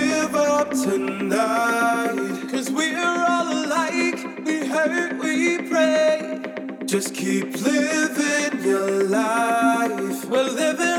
give up tonight. Cause we're all alike. We hurt, we pray. Just keep living your life. We're living.